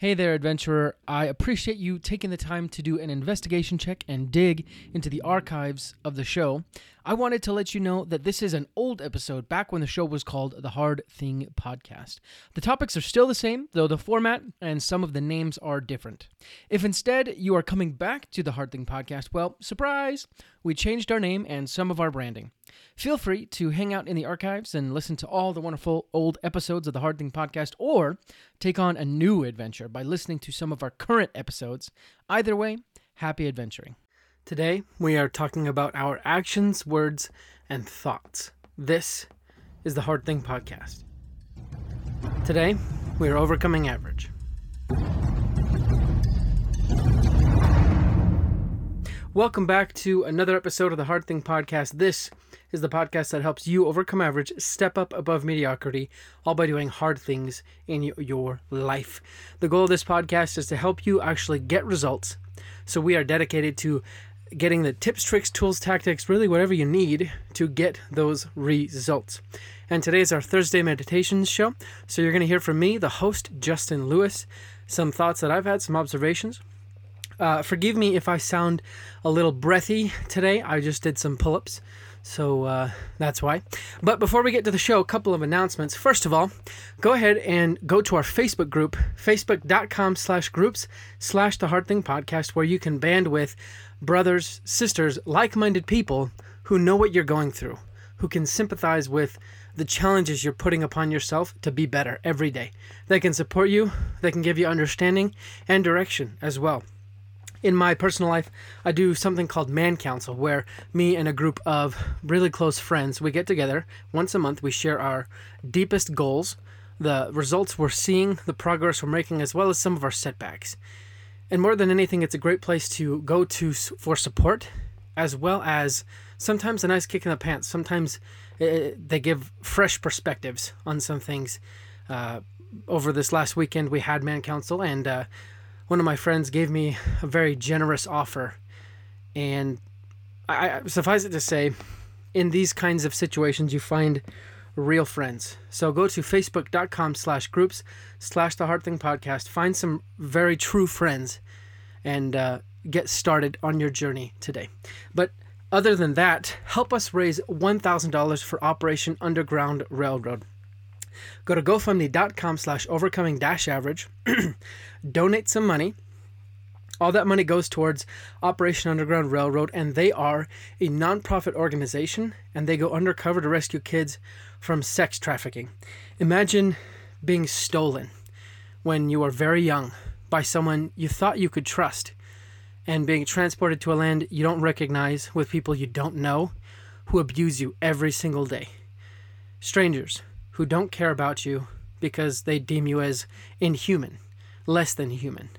Hey there, adventurer. I appreciate you taking the time to do an investigation check and dig into the archives of the show. I wanted to let you know that this is an old episode back when the show was called the Hard Thing Podcast. The topics are still the same, though the format and some of the names are different. If instead you are coming back to the Hard Thing Podcast, well, surprise! We changed our name and some of our branding. Feel free to hang out in the archives and listen to all the wonderful old episodes of the Hard Thing Podcast, or take on a new adventure by listening to some of our current episodes. Either way, happy adventuring. Today, we are talking about our actions, words, and thoughts. This is the Hard Thing Podcast. Today, we are overcoming average. Welcome back to another episode of the Hard Thing Podcast. This is the podcast that helps you overcome average, step up above mediocrity, all by doing hard things in your life. The goal of this podcast is to help you actually get results. So we are dedicated to getting the tips, tricks, tools, tactics, really whatever you need to get those results. And today is our Thursday meditations show. So you're going to hear from me, the host, Justin Lewis, some thoughts that I've had, some observations. Uh, forgive me if I sound a little breathy today. I just did some pull ups. So uh, that's why. But before we get to the show, a couple of announcements. First of all, go ahead and go to our Facebook group, facebook.com slash groups slash the hard thing podcast, where you can band with brothers, sisters, like minded people who know what you're going through, who can sympathize with the challenges you're putting upon yourself to be better every day. They can support you, they can give you understanding and direction as well. In my personal life, I do something called Man Council, where me and a group of really close friends, we get together once a month, we share our deepest goals, the results we're seeing, the progress we're making, as well as some of our setbacks. And more than anything, it's a great place to go to for support, as well as sometimes a nice kick in the pants. Sometimes it, eh, they give fresh perspectives on some things. Uh, over this last weekend, we had Man Council, and uh, one of my friends gave me a very generous offer. And I, suffice it to say, in these kinds of situations, you find real friends. So go to facebook.com slash groups slash the hard thing podcast. Find some very true friends and uh, get started on your journey today. But other than that, help us raise $1,000 for Operation Underground Railroad. Go to gofundme.com slash overcoming dash average, donate some money all that money goes towards Operation Underground Railroad, and they are a nonprofit organization and they go undercover to rescue kids from sex trafficking. Imagine being stolen when you are very young by someone you thought you could trust and being transported to a land you don't recognize with people you don't know who abuse you every single day. Strangers who don't care about you because they deem you as inhuman, less than human.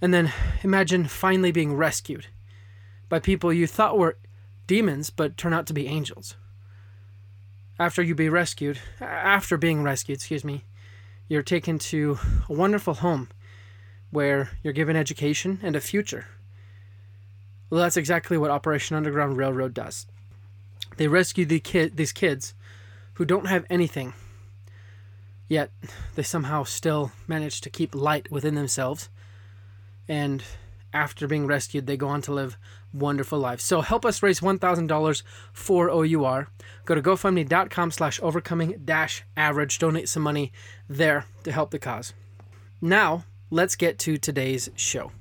And then imagine finally being rescued by people you thought were demons but turn out to be angels. After you be rescued, after being rescued, excuse me, you're taken to a wonderful home where you're given education and a future. Well, that's exactly what Operation Underground Railroad does. They rescue the kid, these kids who don't have anything, yet they somehow still manage to keep light within themselves and after being rescued, they go on to live wonderful lives. So help us raise $1,000 for OUR. Go to GoFundMe.com slash overcoming dash average. Donate some money there to help the cause. Now, let's get to today's show.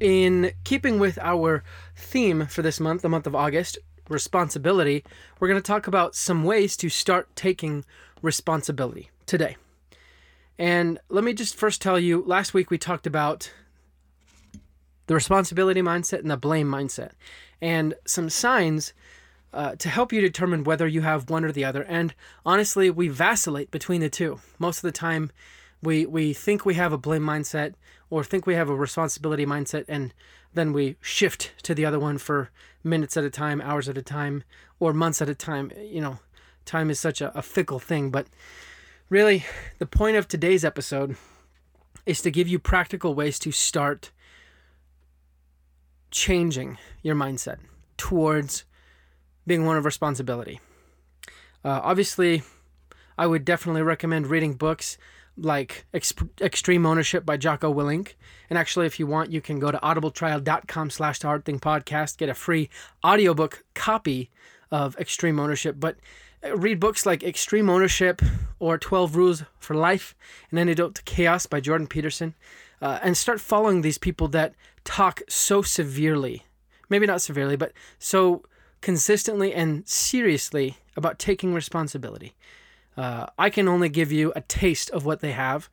In keeping with our theme for this month, the month of August, responsibility, we're going to talk about some ways to start taking responsibility today. And let me just first tell you last week we talked about the responsibility mindset and the blame mindset, and some signs uh, to help you determine whether you have one or the other. And honestly, we vacillate between the two. Most of the time, we, we think we have a blame mindset or think we have a responsibility mindset, and then we shift to the other one for minutes at a time, hours at a time, or months at a time. You know, time is such a, a fickle thing, but really, the point of today's episode is to give you practical ways to start changing your mindset towards being one of responsibility. Uh, obviously, I would definitely recommend reading books like Extreme Ownership by Jocko Willink. And actually, if you want, you can go to audibletrial.com slash the hard thing podcast, get a free audiobook copy of Extreme Ownership. But read books like Extreme Ownership or 12 Rules for Life, An Antidote to Chaos by Jordan Peterson, uh, and start following these people that talk so severely, maybe not severely, but so consistently and seriously about taking responsibility. Uh, I can only give you a taste of what they have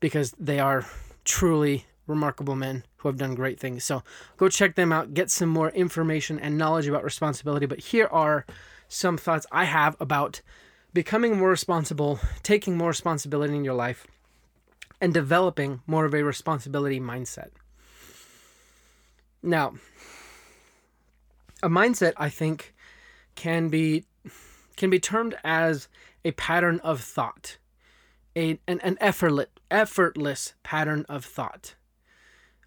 because they are truly remarkable men who have done great things. So go check them out, get some more information and knowledge about responsibility. But here are some thoughts I have about becoming more responsible, taking more responsibility in your life, and developing more of a responsibility mindset. Now, a mindset I think can be can be termed as a pattern of thought, a, an, an effortless, effortless pattern of thought,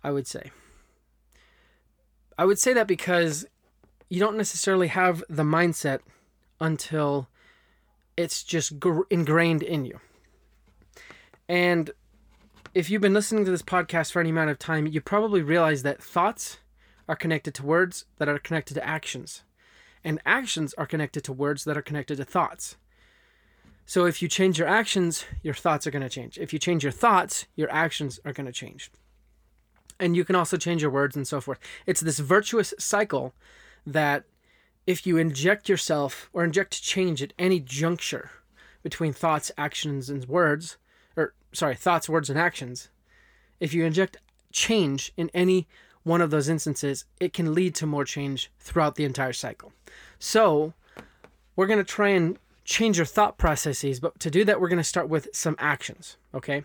I would say. I would say that because you don't necessarily have the mindset until it's just gr- ingrained in you. And if you've been listening to this podcast for any amount of time, you probably realize that thoughts are connected to words that are connected to actions, and actions are connected to words that are connected to thoughts. So if you change your actions, your thoughts are going to change. If you change your thoughts, your actions are going to change. And you can also change your words and so forth. It's this virtuous cycle that if you inject yourself or inject change at any juncture between thoughts, actions, and words, or sorry, thoughts, words, and actions, if you inject change in any one of those instances, it can lead to more change throughout the entire cycle. So, we're going to try and change your thought processes. But to do that, we're going to start with some actions. Okay.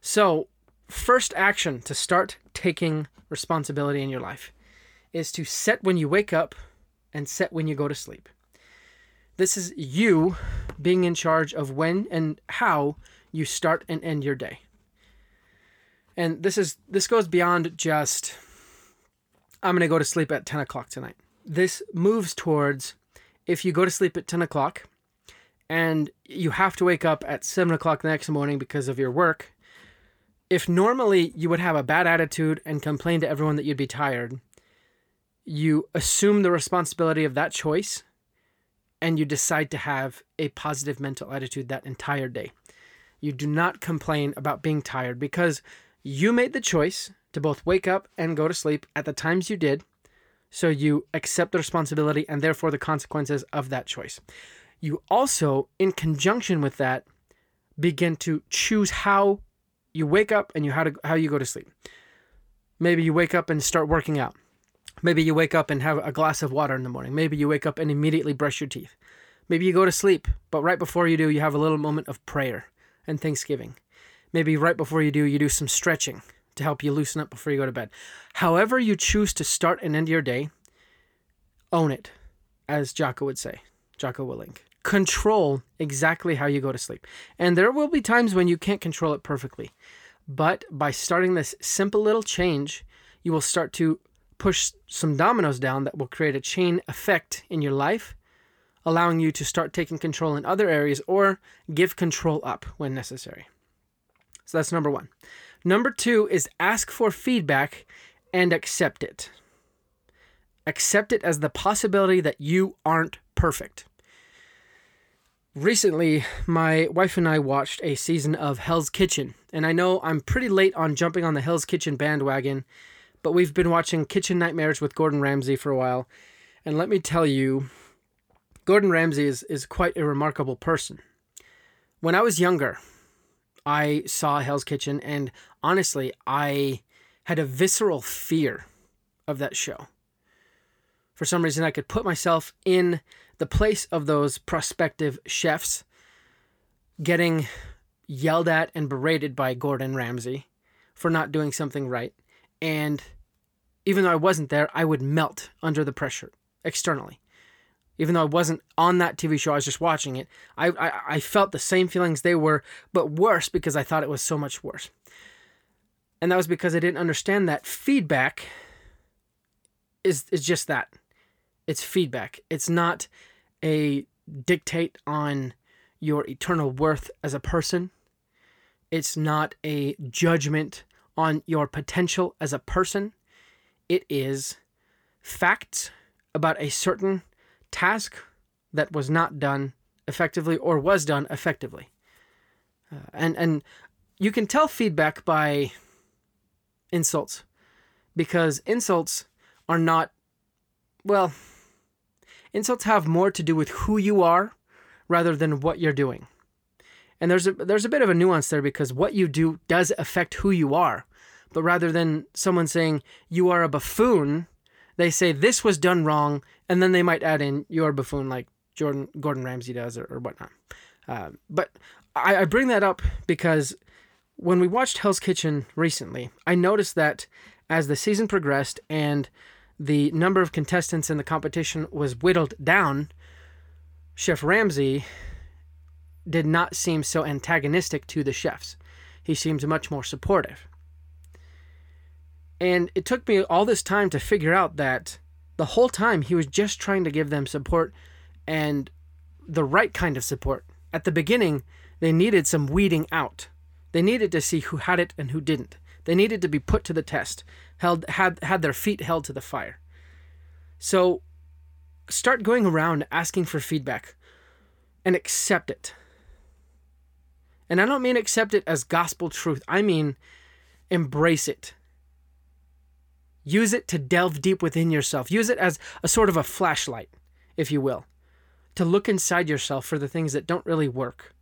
So, first action to start taking responsibility in your life is to set when you wake up and set when you go to sleep. This is you being in charge of when and how you start and end your day. And this is this goes beyond just I'm gonna go to sleep at 10 o'clock tonight. This moves towards if you go to sleep at 10 o'clock and you have to wake up at seven o'clock the next morning because of your work, if normally you would have a bad attitude and complain to everyone that you'd be tired, you assume the responsibility of that choice and you decide to have a positive mental attitude that entire day. You do not complain about being tired because you made the choice to both wake up and go to sleep at the times you did. So you accept the responsibility and therefore the consequences of that choice you also, in conjunction with that, begin to choose how you wake up and you how to how you go to sleep. Maybe you wake up and start working out. Maybe you wake up and have a glass of water in the morning. Maybe you wake up and immediately brush your teeth. Maybe you go to sleep, but right before you do, you have a little moment of prayer and thanksgiving. Maybe right before you do, you do some stretching to help you loosen up before you go to bed. However, you choose to start and end your day, own it, as Jocko would say, Jocko Willink control exactly how you go to sleep. And there will be times when you can't control it perfectly. But by starting this simple little change, you will start to push some dominoes down that will create a chain effect in your life, allowing you to start taking control in other areas or give control up when necessary. So that's number one. Number two is ask for feedback and accept it. Accept it as the possibility that you aren't perfect recently my wife and I watched a season of Hell's Kitchen, and I know I'm pretty late on jumping on the Hell's Kitchen bandwagon, but we've been watching Kitchen Nightmares with Gordon Ramsay for a while, and let me tell you, Gordon Ramsay is, is quite a remarkable person. When I was younger, I saw Hell's Kitchen, and honestly, I had a visceral fear of that show. For some reason, I could put myself in the place of those prospective chefs getting yelled at and berated by Gordon Ramsay for not doing something right. And even though I wasn't there, I would melt under the pressure externally. Even though I wasn't on that TV show, I was just watching it. I, I, I felt the same feelings they were, but worse because I thought it was so much worse. And that was because I didn't understand that feedback is, is just that it's feedback. It's not a dictate on your eternal worth as a person. It's not a judgment on your potential as a person. It is facts about a certain task that was not done effectively or was done effectively. Uh, and and you can tell feedback by insults because insults are not well insults have more to do with who you are rather than what you're doing. And there's a there's a bit of a nuance there because what you do does affect who you are. But rather than someone saying you are a buffoon, they say this was done wrong, and then they might add in you're a buffoon like Jordan Gordon Ramsay does or, or whatnot. Uh, but I, I bring that up because when we watched Hell's Kitchen recently, I noticed that as the season progressed and the number of contestants in the competition was whittled down, Chef Ramsay did not seem so antagonistic to the chefs. He seems much more supportive. And it took me all this time to figure out that the whole time he was just trying to give them support and the right kind of support. At the beginning, they needed some weeding out. They needed to see who had it and who didn't. They needed to be put to the test, held had had their feet held to the fire. So start going around asking for feedback and accept it. And I don't mean accept it as gospel truth. I mean embrace it. Use it to delve deep within yourself. Use it as a sort of a flashlight, if you will to look inside yourself for the things that don't really work.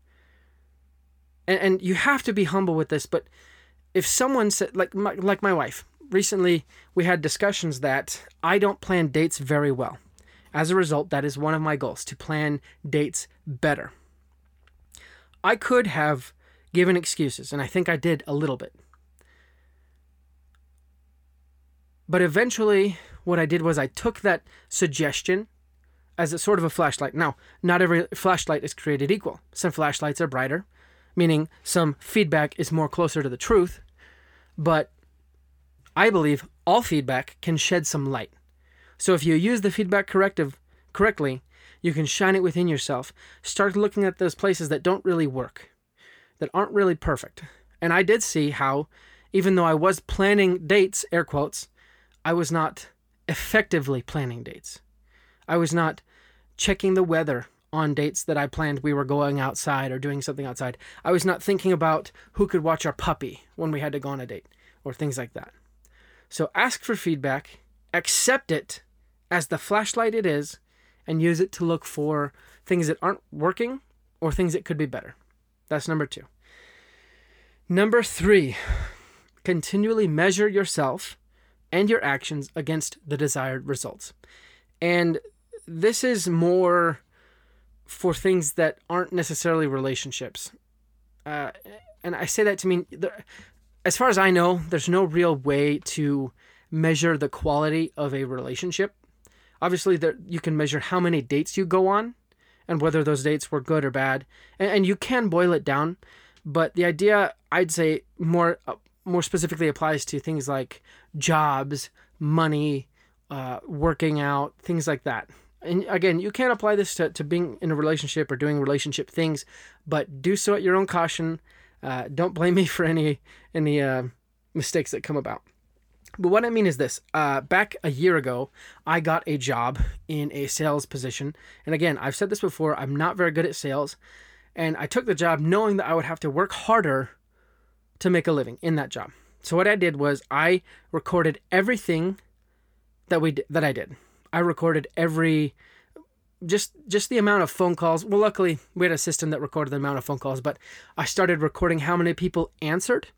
And, and you have to be humble with this, but if someone said, like my, like my wife, recently we had discussions that I don't plan dates very well. As a result, that is one of my goals to plan dates better. I could have given excuses, and I think I did a little bit. But eventually, what I did was I took that suggestion as a sort of a flashlight. Now, not every flashlight is created equal. Some flashlights are brighter, meaning some feedback is more closer to the truth, but I believe all feedback can shed some light. So if you use the feedback corrective correctly, you can shine it within yourself. Start looking at those places that don't really work, that aren't really perfect. And I did see how even though I was planning dates, air quotes, I was not effectively planning dates. I was not checking the weather on dates that I planned we were going outside or doing something outside. I was not thinking about who could watch our puppy when we had to go on a date or things like that. So ask for feedback, accept it as the flashlight it is, and use it to look for things that aren't working or things that could be better. That's number two. Number three, continually measure yourself and your actions against the desired results. And this is more for things that aren't necessarily relationships. Uh, and I say that to mean, as far as I know, there's no real way to measure the quality of a relationship. Obviously, there, you can measure how many dates you go on and whether those dates were good or bad, and, and you can boil it down. But the idea, I'd say, more uh, more specifically applies to things like jobs, money, uh, working out, things like that and again, you can't apply this to, to being in a relationship or doing relationship things, but do so at your own caution. Uh, don't blame me for any any uh, mistakes that come about. But what I mean is this: uh, back a year ago, I got a job in a sales position, and again, I've said this before. I'm not very good at sales, and I took the job knowing that I would have to work harder to make a living in that job. So what I did was I recorded everything that we that I did. I recorded every just just the amount of phone calls. Well, luckily we had a system that recorded the amount of phone calls, but I started recording how many people answered,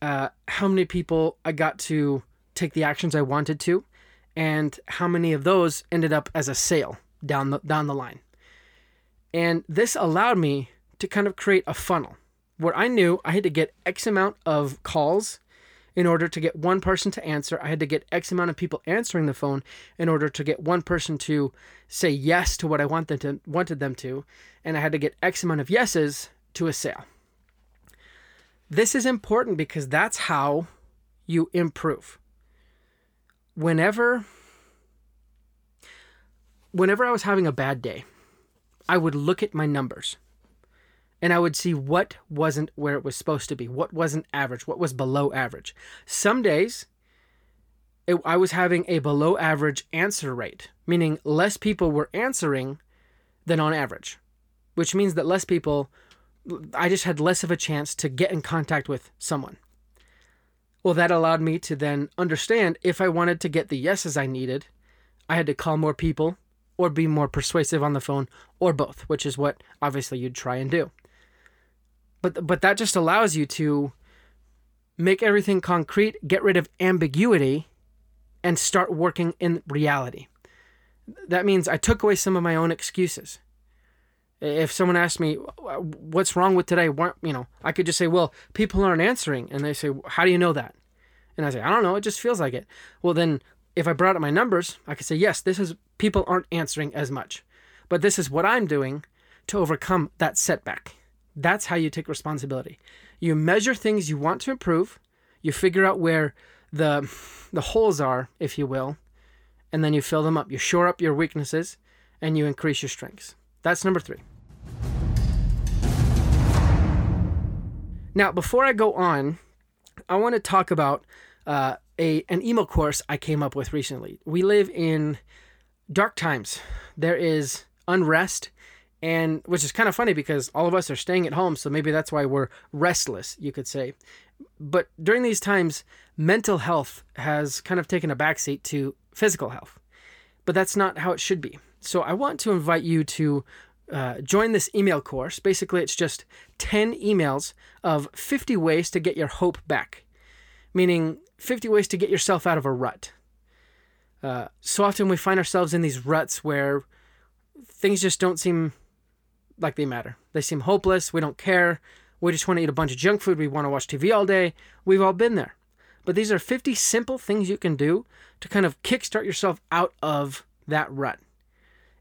uh, how many people I got to take the actions I wanted to, and how many of those ended up as a sale down the down the line. And this allowed me to kind of create a funnel where I knew I had to get X amount of calls in order to get one person to answer, I had to get X amount of people answering the phone in order to get one person to say yes to what I to, wanted them to, and I had to get X amount of yeses to a sale. This is important because that's how you improve. Whenever whenever I was having a bad day, I would look at my numbers and I would see what wasn't where it was supposed to be, what wasn't average, what was below average. Some days it, I was having a below average answer rate, meaning less people were answering than on average, which means that less people, I just had less of a chance to get in contact with someone. Well, that allowed me to then understand if I wanted to get the yeses I needed, I had to call more people or be more persuasive on the phone or both, which is what obviously you'd try and do. But but that just allows you to make everything concrete, get rid of ambiguity and start working in reality. That means I took away some of my own excuses. If someone asked me, what's wrong with today? You know, I could just say, well, people aren't answering. And they say, how do you know that? And I say, I don't know. It just feels like it. Well, then if I brought up my numbers, I could say, yes, this is people aren't answering as much. But this is what I'm doing to overcome that setback. That's how you take responsibility. You measure things you want to improve, you figure out where the the holes are, if you will, and then you fill them up. You shore up your weaknesses and you increase your strengths. That's number 3. Now, before I go on, I want to talk about uh, a an email course I came up with recently. We live in dark times. There is unrest and which is kind of funny because all of us are staying at home, so maybe that's why we're restless, you could say. But during these times, mental health has kind of taken a backseat to physical health. But that's not how it should be. So I want to invite you to uh, join this email course. Basically, it's just 10 emails of 50 ways to get your hope back, meaning 50 ways to get yourself out of a rut. Uh, so often we find ourselves in these ruts where things just don't seem like they matter. They seem hopeless. We don't care. We just want to eat a bunch of junk food. We want to watch TV all day. We've all been there. But these are 50 simple things you can do to kind of kickstart yourself out of that rut.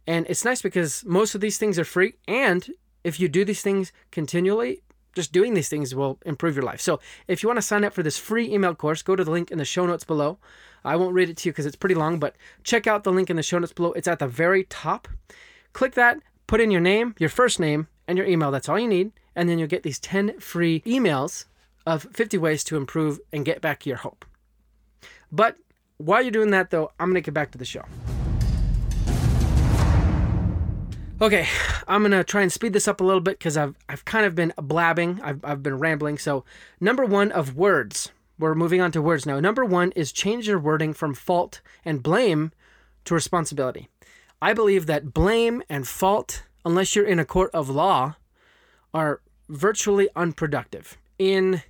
And it's nice because most of these things are free. And if you do these things continually, just doing these things will improve your life. So if you want to sign up for this free email course, go to the link in the show notes below. I won't read it to you because it's pretty long, but check out the link in the show notes below. It's at the very top. Click that, put in your name, your first name, and your email. That's all you need and then you'll get these 10 free emails of 50 ways to improve and get back your hope. But while you're doing that, though, I'm going to get back to the show. Okay, I'm to try and speed this up a little bit because I've, I've kind of been blabbing, I've, I've been rambling. So, number one of words. We're moving on to words now. Number one is change your wording from fault and blame to responsibility. I believe that blame and fault, unless you're in a court of law, are virtually unproductive in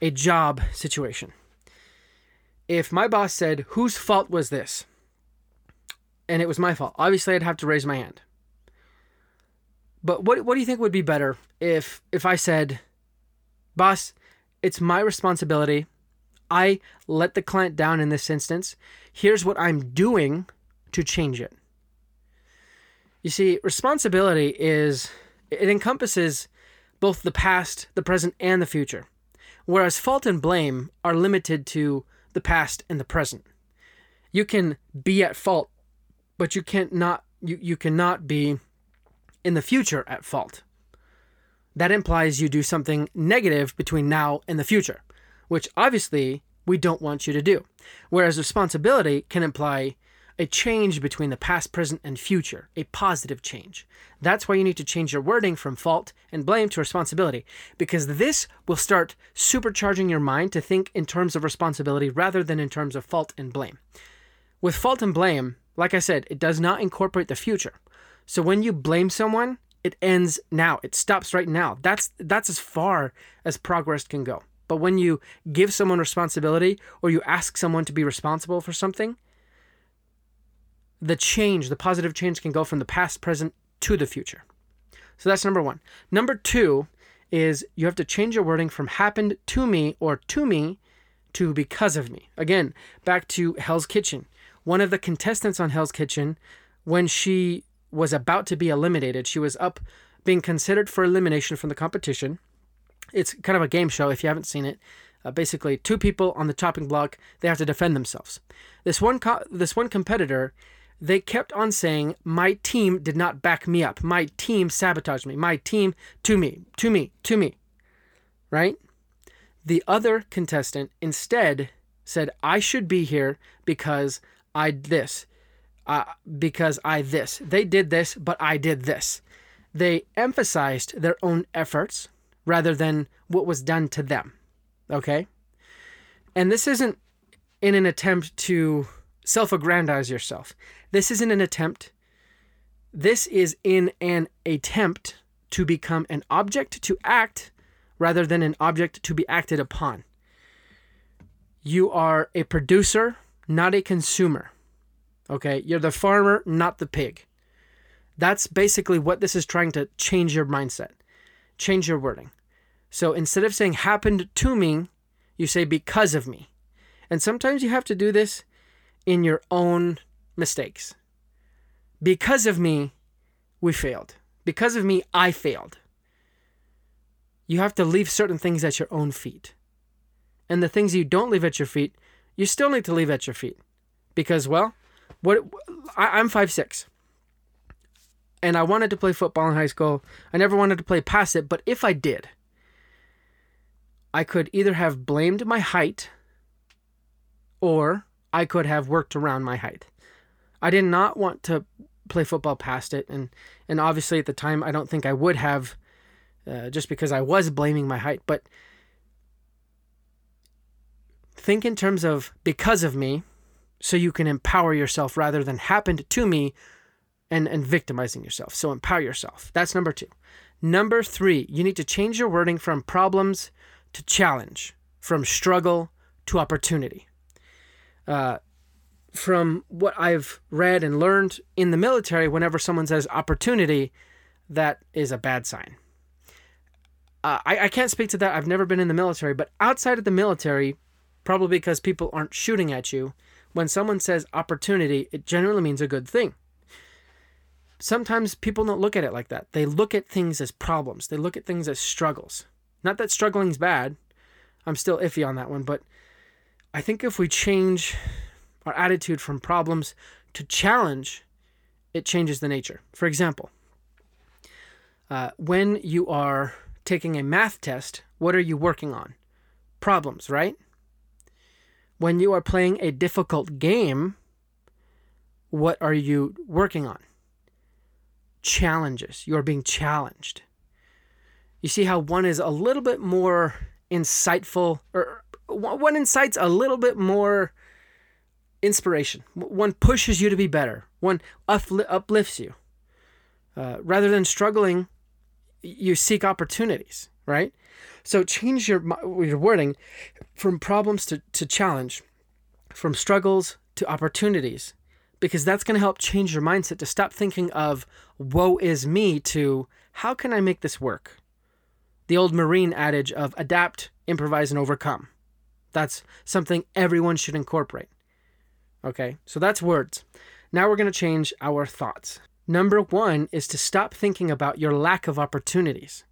a job situation. If my boss said, Whose fault was this? and it was my fault, obviously I'd have to raise my hand. But what, what do you think would be better if if I said, Boss, it's my responsibility. I let the client down in this instance. Here's what I'm doing to change it. You see, responsibility is it encompasses both the past, the present, and the future, whereas fault and blame are limited to the past and the present. You can be at fault, but you can't not you, you cannot be in the future at fault. That implies you do something negative between now and the future, which obviously we don't want you to do. Whereas responsibility can imply a change between the past, present, and future, a positive change. That's why you need to change your wording from fault and blame to responsibility, because this will start supercharging your mind to think in terms of responsibility rather than in terms of fault and blame. With fault and blame, like I said, it does not incorporate the future. So when you blame someone, it ends now. It stops right now. That's that's as far as progress can go. But when you give someone responsibility or you ask someone to be responsible for something, the change, the positive change can go from the past, present to the future. So that's number one. Number two is you have to change your wording from happened to me or to me to because of me. Again, back to Hell's Kitchen. One of the contestants on Hell's Kitchen, when she was about to be eliminated, she was up being considered for elimination from the competition. It's kind of a game show if you haven't seen it. Uh, basically, two people on the chopping block, they have to defend themselves. This one co- this one competitor they kept on saying, My team did not back me up. My team sabotaged me. My team to me, to me, to me. Right? The other contestant instead said, I should be here because I this. Uh, because I this. They did this, but I did this. They emphasized their own efforts rather than what was done to them. Okay? And this isn't in an attempt to self aggrandize yourself. This isn't an attempt. This is in an attempt to become an object to act rather than an object to be acted upon. You are a producer, not a consumer. Okay? You're the farmer, not the pig. That's basically what this is trying to change your mindset, change your wording. So instead of saying happened to me, you say because of me. And sometimes you have to do this in your own mistakes. Because of me, we failed. Because of me, I failed. You have to leave certain things at your own feet. And the things you don't leave at your feet, you still need to leave at your feet. Because, well, what I, I'm five six, and I wanted to play football in high school. I never wanted to play past it, but if I did, I could either have blamed my height or I could have worked around my height. I did not want to play football past it, and and obviously at the time I don't think I would have, uh, just because I was blaming my height. But think in terms of because of me, so you can empower yourself rather than happened to me, and and victimizing yourself. So empower yourself. That's number two. Number three, you need to change your wording from problems to challenge, from struggle to opportunity. Uh, from what I've read and learned in the military, whenever someone says opportunity, that is a bad sign. Uh, I, I can't speak to that. I've never been in the military, but outside of the military, probably because people aren't shooting at you, when someone says opportunity, it generally means a good thing. Sometimes people don't look at it like that. They look at things as problems, they look at things as struggles. Not that struggling's bad. I'm still iffy on that one, but I think if we change our attitude from problems to challenge, it changes the nature. For example, uh, when you are taking a math test, what are you working on? Problems, right? When you are playing a difficult game, what are you working on? Challenges. You are being challenged. You see how one is a little bit more insightful, or one incites a little bit more inspiration. One pushes you to be better. One uplifts you. Uh, rather than struggling, you seek opportunities, right? So change your your wording from problems to, to challenge, from struggles to opportunities, because that's going to help change your mindset to stop thinking of woe is me to how can I make this work? The old Marine adage of adapt, improvise, and overcome. That's something everyone should incorporate. Okay, so that's words. Now we're going to change our thoughts. Number one is to stop thinking about your lack of opportunities.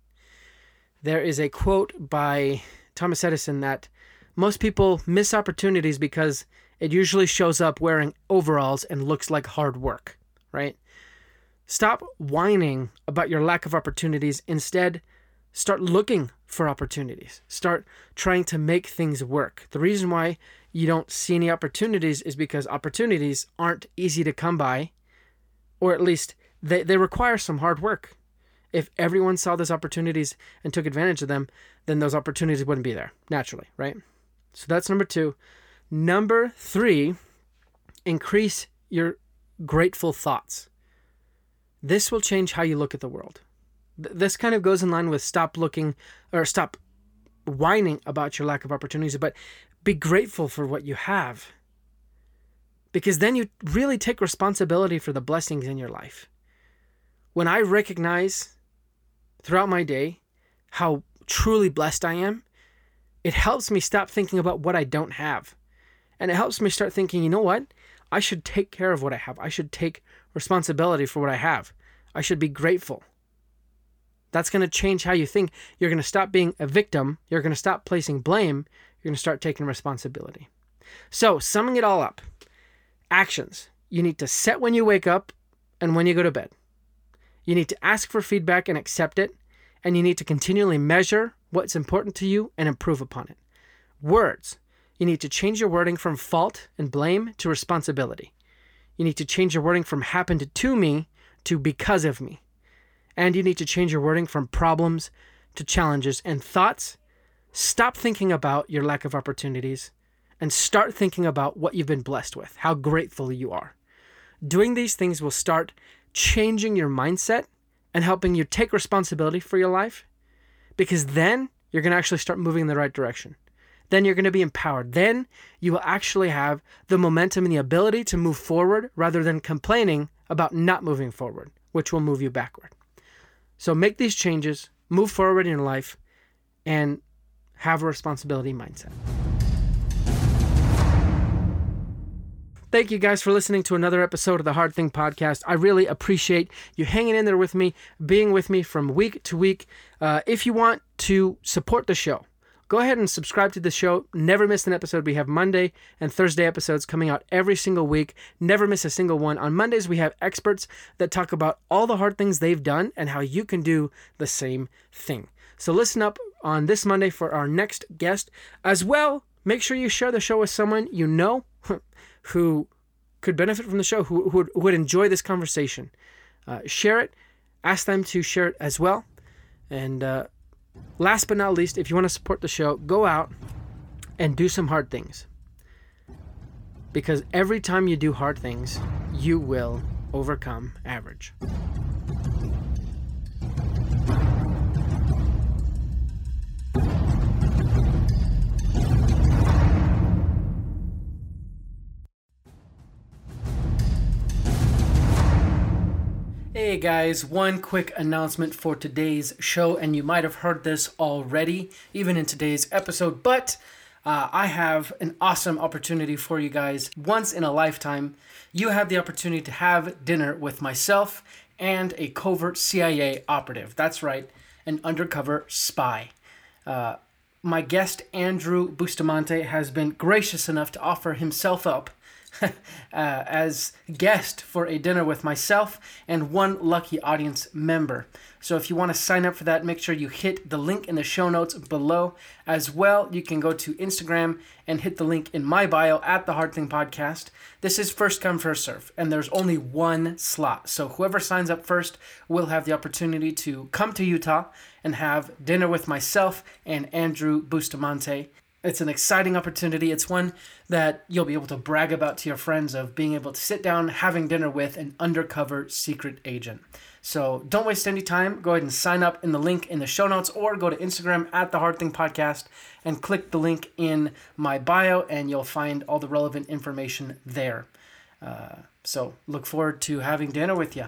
There is a quote by Thomas Edison that most people miss opportunities because it usually shows up wearing overalls and looks like hard work, right? Stop whining about your lack of opportunities. Instead, start looking for opportunities. Start trying to make things work. The reason why you don't see any opportunities is because opportunities aren't easy to come by, or at least they, they require some hard work. If everyone saw those opportunities and took advantage of them, then those opportunities wouldn't be there naturally, right? So that's number two. Number three, increase your grateful thoughts. This will change how you look at the world this kind of goes in line with stop looking or stop whining about your lack of opportunities, but be grateful for what you have. Because then you really take responsibility for the blessings in your life. When I recognize throughout my day how truly blessed I am, it helps me stop thinking about what I don't have. And it helps me start thinking, you know what? I should take care of what I have. I should take responsibility for what I have. I should be grateful. That's going to change how you think. You're going to stop being a victim. You're going to stop placing blame. You're going to start taking responsibility. So, summing it all up actions. you need to set when you wake up and when you go to bed. You need to ask for feedback and accept it, and you need to continually measure what's important to you and improve upon it. Words. You need to change your wording from fault and blame to responsibility. You need to change your wording from happened to me to because of me. And you need to change your wording from problems to challenges and thoughts. Stop thinking about your lack of opportunities and start thinking about what you've been blessed with, how grateful you are. Doing these things will start changing your mindset and helping you take responsibility for your life because then you're going to actually start moving in the right direction. Then you're going to be empowered. Then you will actually have the momentum and the ability to move forward rather than complaining about not moving forward, which will move you backward. So make these changes, move forward in life, and have a responsibility mindset. Thank you guys for listening to another episode of the Hard Thing Podcast. I really appreciate you hanging in there with me, being with me from week to week. Uh, if you want to support the show, go ahead and subscribe to the show. Never miss an episode. We have Monday and Thursday episodes coming out every single week. Never miss a single one. On Mondays, we have experts that talk about all the hard things they've done and how you can do the same thing. So listen up on this Monday for our next guest. As well, make sure you share the show with someone you know who could benefit from the show, who, who, would, who would enjoy this conversation. Uh, share it. Ask them to share it as well. And uh, last but not least, if you want to support the show, go out and do some hard things. Because every time you do hard things, you will overcome average. Hey guys, one quick announcement for today's show, and you might have heard this already, even in today's episode, but uh, I have an awesome opportunity for you guys. Once in a lifetime, you have the opportunity to have dinner with myself and a covert CIA operative. That's right, an undercover spy. Uh, my guest, Andrew Bustamante, has been gracious enough to offer himself up uh, as guest for a dinner with myself and one lucky audience member. So if you want to sign up for that, make sure you hit the link in the show notes below. As well, you can go to Instagram and hit the link in my bio at the Hard Thing Podcast. This is first come, first serve, and there's only one slot. So whoever signs up first will have the opportunity to come to Utah and have dinner with myself and Andrew Bustamante. It's an exciting opportunity. It's one that you'll be able to brag about to your friends of being able to sit down having dinner with an undercover secret agent. So don't waste any time. Go ahead and sign up in the link in the show notes or go to Instagram at the Hard Thing Podcast and click the link in my bio and you'll find all the relevant information there. Uh, so look forward to having dinner with you.